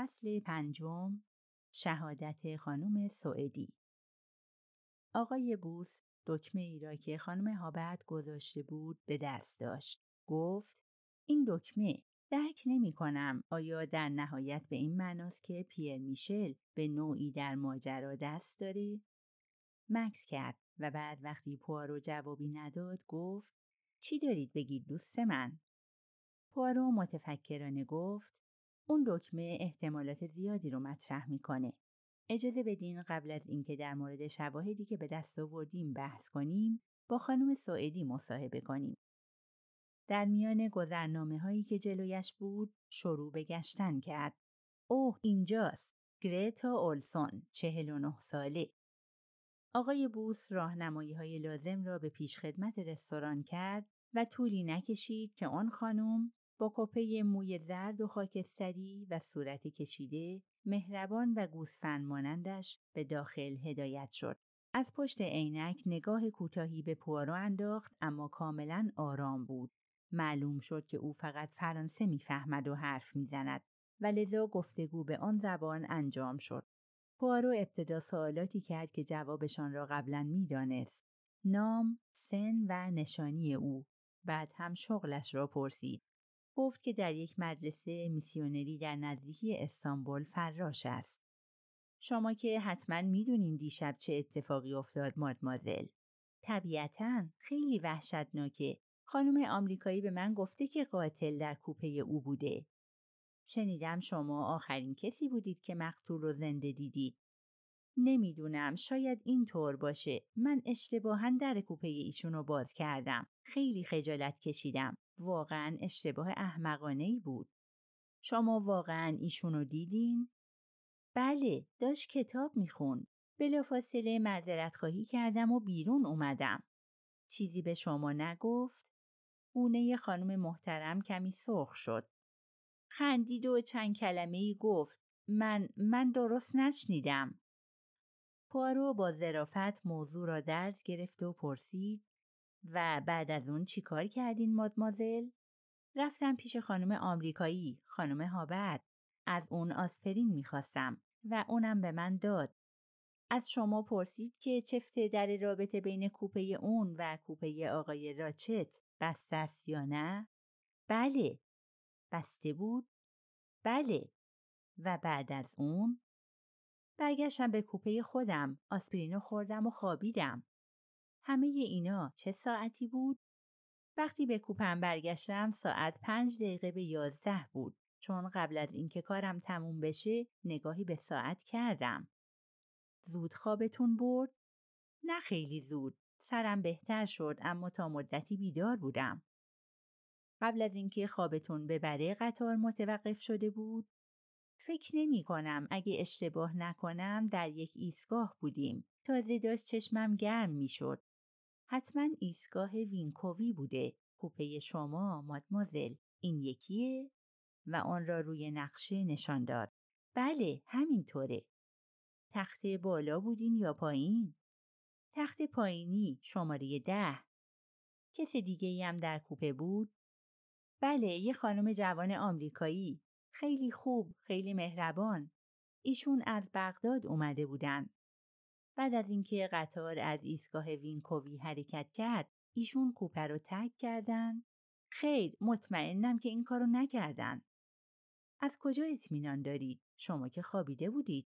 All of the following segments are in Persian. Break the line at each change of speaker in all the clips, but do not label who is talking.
فصل پنجم شهادت خانم سوئدی آقای بوس دکمه ای را که خانم هابرد گذاشته بود به دست داشت. گفت این دکمه درک نمی کنم آیا در نهایت به این معناست که پیر میشل به نوعی در ماجرا دست داره؟ مکس کرد و بعد وقتی پوارو جوابی نداد گفت چی دارید بگید دوست من؟ پوارو متفکرانه گفت اون دکمه احتمالات زیادی رو مطرح می‌کنه. اجازه بدین قبل از اینکه در مورد شواهدی که به دست آوردیم بحث کنیم با خانم سوئدی مصاحبه کنیم. در میان گذرنامه هایی که جلویش بود شروع به گشتن کرد. اوه اینجاست. گریتا اولسون چهل و نه ساله. آقای بوس راهنمایی های لازم را به پیش خدمت رستوران کرد و طولی نکشید که آن خانم با کپه موی زرد و خاکستری و صورت کشیده مهربان و گوسفند مانندش به داخل هدایت شد. از پشت عینک نگاه کوتاهی به پوارو انداخت اما کاملا آرام بود. معلوم شد که او فقط فرانسه می‌فهمد و حرف می‌زند و لذا گفتگو به آن زبان انجام شد. پوارو ابتدا سوالاتی کرد که جوابشان را قبلا می‌دانست. نام، سن و نشانی او. بعد هم شغلش را پرسید. گفت که در یک مدرسه میسیونری در نزدیکی استانبول فراش است. شما که حتما می‌دونین دیشب چه اتفاقی افتاد مادمازل. طبیعتا خیلی وحشتناکه. خانم آمریکایی به من گفته که قاتل در کوپه او بوده. شنیدم شما آخرین کسی بودید که مقتول رو زنده دیدید. نمی‌دونم شاید این طور باشه. من اشتباها در کوپه ایشون رو باز کردم. خیلی خجالت کشیدم. واقعا اشتباه احمقانه ای بود. شما واقعا ایشونو دیدین؟ بله، داشت کتاب می‌خوند. بلافاصله معذرت خواهی کردم و بیرون اومدم. چیزی به شما نگفت؟ گونه خانم محترم کمی سرخ شد. خندید و چند کلمه ای گفت. من من درست نشنیدم. پارو با ظرافت موضوع را درز گرفت و پرسید و بعد از اون چیکار کردین مادمازل؟ رفتم پیش خانم آمریکایی، خانم هابرد. از اون آسپرین می‌خواستم و اونم به من داد. از شما پرسید که چفت در رابطه بین کوپه اون و کوپه آقای راچت بسته است یا نه؟ بله. بسته بود؟ بله. و بعد از اون؟ برگشتم به کوپه خودم، آسپرینو خوردم و خوابیدم. همه اینا چه ساعتی بود؟ وقتی به کوپم برگشتم ساعت پنج دقیقه به یازده بود چون قبل از اینکه کارم تموم بشه نگاهی به ساعت کردم. زود خوابتون برد؟ نه خیلی زود. سرم بهتر شد اما تا مدتی بیدار بودم. قبل از اینکه خوابتون ببره قطار متوقف شده بود؟ فکر نمی کنم اگه اشتباه نکنم در یک ایستگاه بودیم. تازه داشت چشمم گرم می شد. حتما ایستگاه وینکووی بوده. کوپه شما مادمازل این یکیه؟ و آن را روی نقشه نشان داد. بله همینطوره. تخت بالا بودین یا پایین؟ تخت پایینی شماره ده. کس دیگه هم در کوپه بود؟ بله یه خانم جوان آمریکایی. خیلی خوب، خیلی مهربان. ایشون از بغداد اومده بودن. بعد از اینکه قطار از ایستگاه وینکووی حرکت کرد ایشون کوپه رو تک کردن. خیر مطمئنم که این کارو نکردن. از کجا اطمینان دارید؟ شما که خوابیده بودید.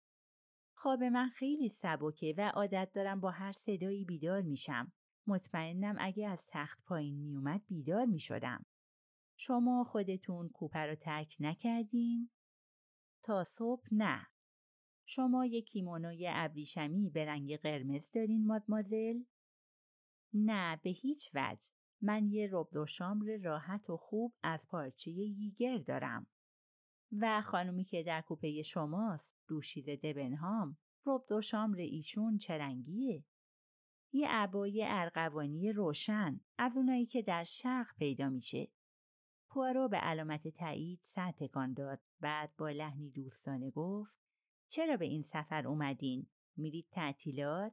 خواب من خیلی سبکه و عادت دارم با هر صدایی بیدار میشم. مطمئنم اگه از تخت پایین میومد بیدار می‌شدم. شما خودتون کوپه رو ترک نکردین؟ تا صبح نه شما یک کیمونوی ابریشمی به رنگ قرمز دارین مادمازل؟ نه به هیچ وجه. من یه رب شامر راحت و خوب از پارچه ییگر دارم. و خانومی که در کوپه شماست دوشیده دبنهام رب شامر ایشون چه رنگیه؟ یه عبای ارغوانی روشن از اونایی که در شرق پیدا میشه. پوارو به علامت تایید سر تکان داد بعد با لحنی دوستانه گفت چرا به این سفر اومدین؟ میرید تعطیلات؟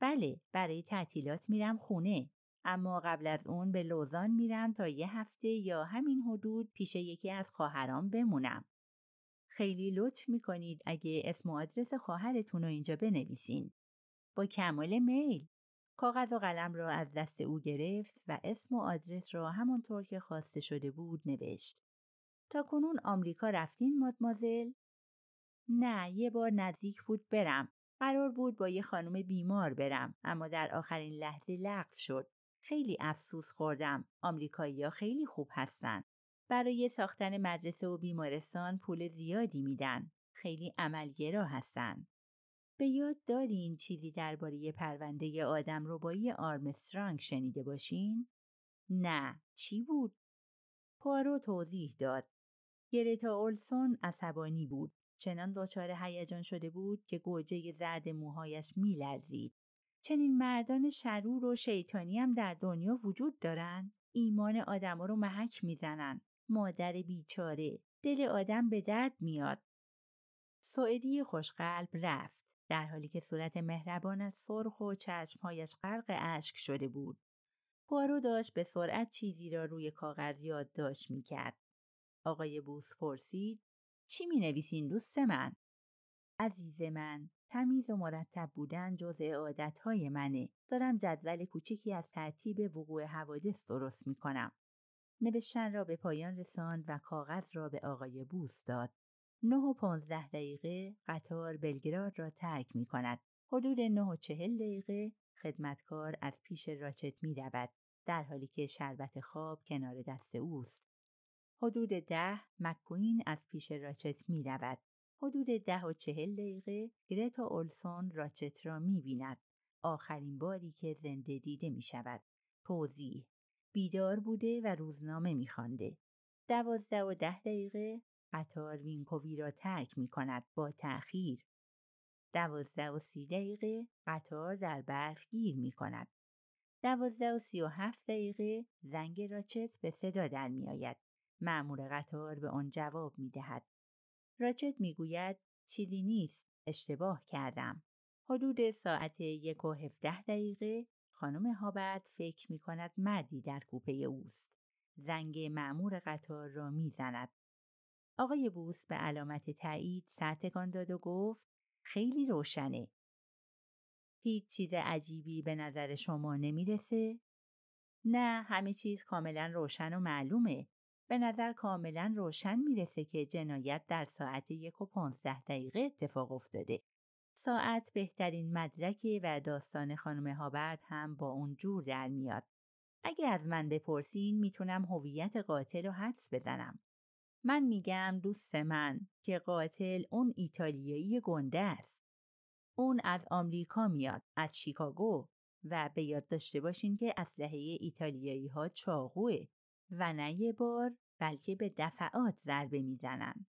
بله برای تعطیلات میرم خونه اما قبل از اون به لوزان میرم تا یه هفته یا همین حدود پیش یکی از خواهرام بمونم. خیلی لطف می‌کنید اگه اسم و آدرس خواهرتون رو اینجا بنویسین. با کمال میل. کاغذ و قلم را از دست او گرفت و اسم و آدرس را همانطور که خواسته شده بود نوشت. تا کنون آمریکا رفتین مادمازل؟ نه یه بار نزدیک بود برم. قرار بود با یه خانم بیمار برم اما در آخرین لحظه لغو شد. خیلی افسوس خوردم. آمریکایی‌ها خیلی خوب هستن. برای ساختن مدرسه و بیمارستان پول زیادی میدن. خیلی عملگرا هستن. به یاد دارین چیزی درباره پرونده آدم ربایی آرمسترانگ شنیده باشین؟ نه، چی بود؟ پارو توضیح داد. گرتا اولسون عصبانی بود. چنان دچار هیجان شده بود که گوجه زرد موهایش میلرزید. چنین مردان شرور و شیطانی هم در دنیا وجود دارن؟ ایمان آدما رو محک می‌زنن. مادر بیچاره. دل آدم به درد میاد. سوئدی خوشقلب رفت. در حالی که صورت مهربانش سرخ و چشمهایش غرق اشک شده بود. پارو داشت به سرعت چیزی را روی کاغذ یادداشت می‌کرد. آقای بوس پرسید چی می نویسین دوست من؟ عزیز من، تمیز و مرتب بودن جزء عادتهای منه. دارم جدول کوچکی از ترتیب وقوع حوادث درست می کنم. نوشتن را به پایان رساند و کاغذ را به آقای بوس داد. نه و پانزده دقیقه قطار بلگراد را ترک می کند. حدود نه و چهل دقیقه خدمتکار از پیش راچت می رود. در حالی که شربت خواب کنار دست اوست. حدود ده مکوین از پیش راچت می رود. حدود ده و چهل دقیقه گرتا اولسون راچت را می بیند. آخرین باری که زنده دیده می شود. توضیح بیدار بوده و روزنامه می خانده. دوازده و ده دقیقه قطار وینکووی را ترک می کند با تأخیر. دوازده و سی دقیقه قطار در برف گیر می کند. دوازده و سی و هفت دقیقه زنگ راچت به صدا در می آید. معمور قطار به آن جواب می دهد. راچت می گوید چیزی نیست اشتباه کردم. حدود ساعت یک و هفته دقیقه خانم هابرد فکر می کند مردی در کوپه اوست. زنگ معمور قطار را می زند. آقای بوس به علامت تایید سرتکان داد و گفت خیلی روشنه. هیچ چیز عجیبی به نظر شما نمی‌رسه؟ نه همه چیز کاملا روشن و معلومه. به نظر کاملا روشن می‌رسه که جنایت در ساعت یک و پانزده دقیقه اتفاق افتاده. ساعت بهترین مدرکی و داستان خانم هابرد هم با اون جور در میاد. اگه از من بپرسین می‌تونم هویت قاتل رو حدس بزنم. من میگم دوست من که قاتل اون ایتالیایی گنده است. اون از آمریکا میاد، از شیکاگو و به یاد داشته باشین که اسلحه ایتالیایی ها چاقوه و نه یه بار بلکه به دفعات ضربه می‌زنن.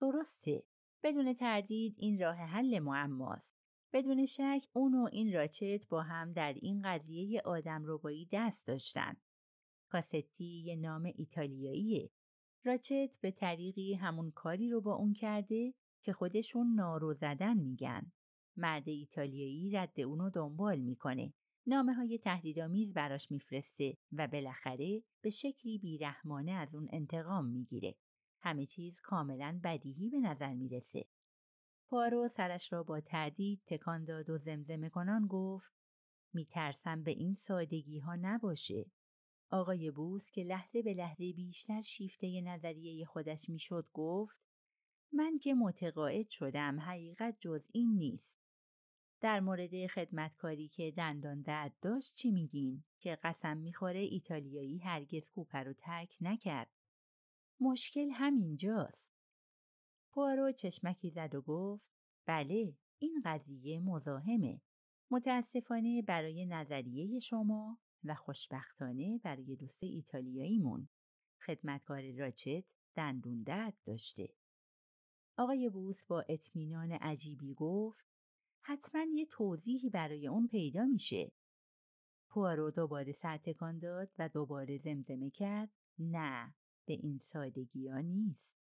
درسته. بدون تردید این راه حل معماست. بدون شک اون و این راچت با هم در این قضیه آدم ربایی دست داشتن. کاستی یه نام ایتالیاییه. راچت به طریقی همون کاری رو با اون کرده که خودشون نارو زدن میگن. مرد ایتالیایی رد اونو دنبال می‌کنه نامه های تهدیدآمیز براش میفرسته و بالاخره به شکلی بیرحمانه از اون انتقام می‌گیره. همه چیز کاملا بدیهی به نظر می‌رسه. پارو سرش را با تردید تکان داد و زمزمه کنان گفت میترسم به این سادگی ها نباشه. آقای بوس که لحظه به لحظه بیشتر شیفته نظریه خودش می‌شد گفت من که متقاعد شدم حقیقت جز این نیست. در مورد خدمتکاری که دندان درد داشت چی میگین؟ که قسم می‌خوره ایتالیایی هرگز کوپه رو ترک نکرد. مشکل همینجاست. پوارو چشمکی زد و گفت بله این قضیه مزاحمه. متاسفانه برای نظریه شما و خوشبختانه برای دوست ایتالیاییمون خدمتکار راچت دندون درد داشته آقای بوس با اطمینان عجیبی گفت حتما یه توضیحی برای اون پیدا میشه. پوارو دوباره سرتکان داد و دوباره زمزمه کرد نه به این سادگی ها نیست.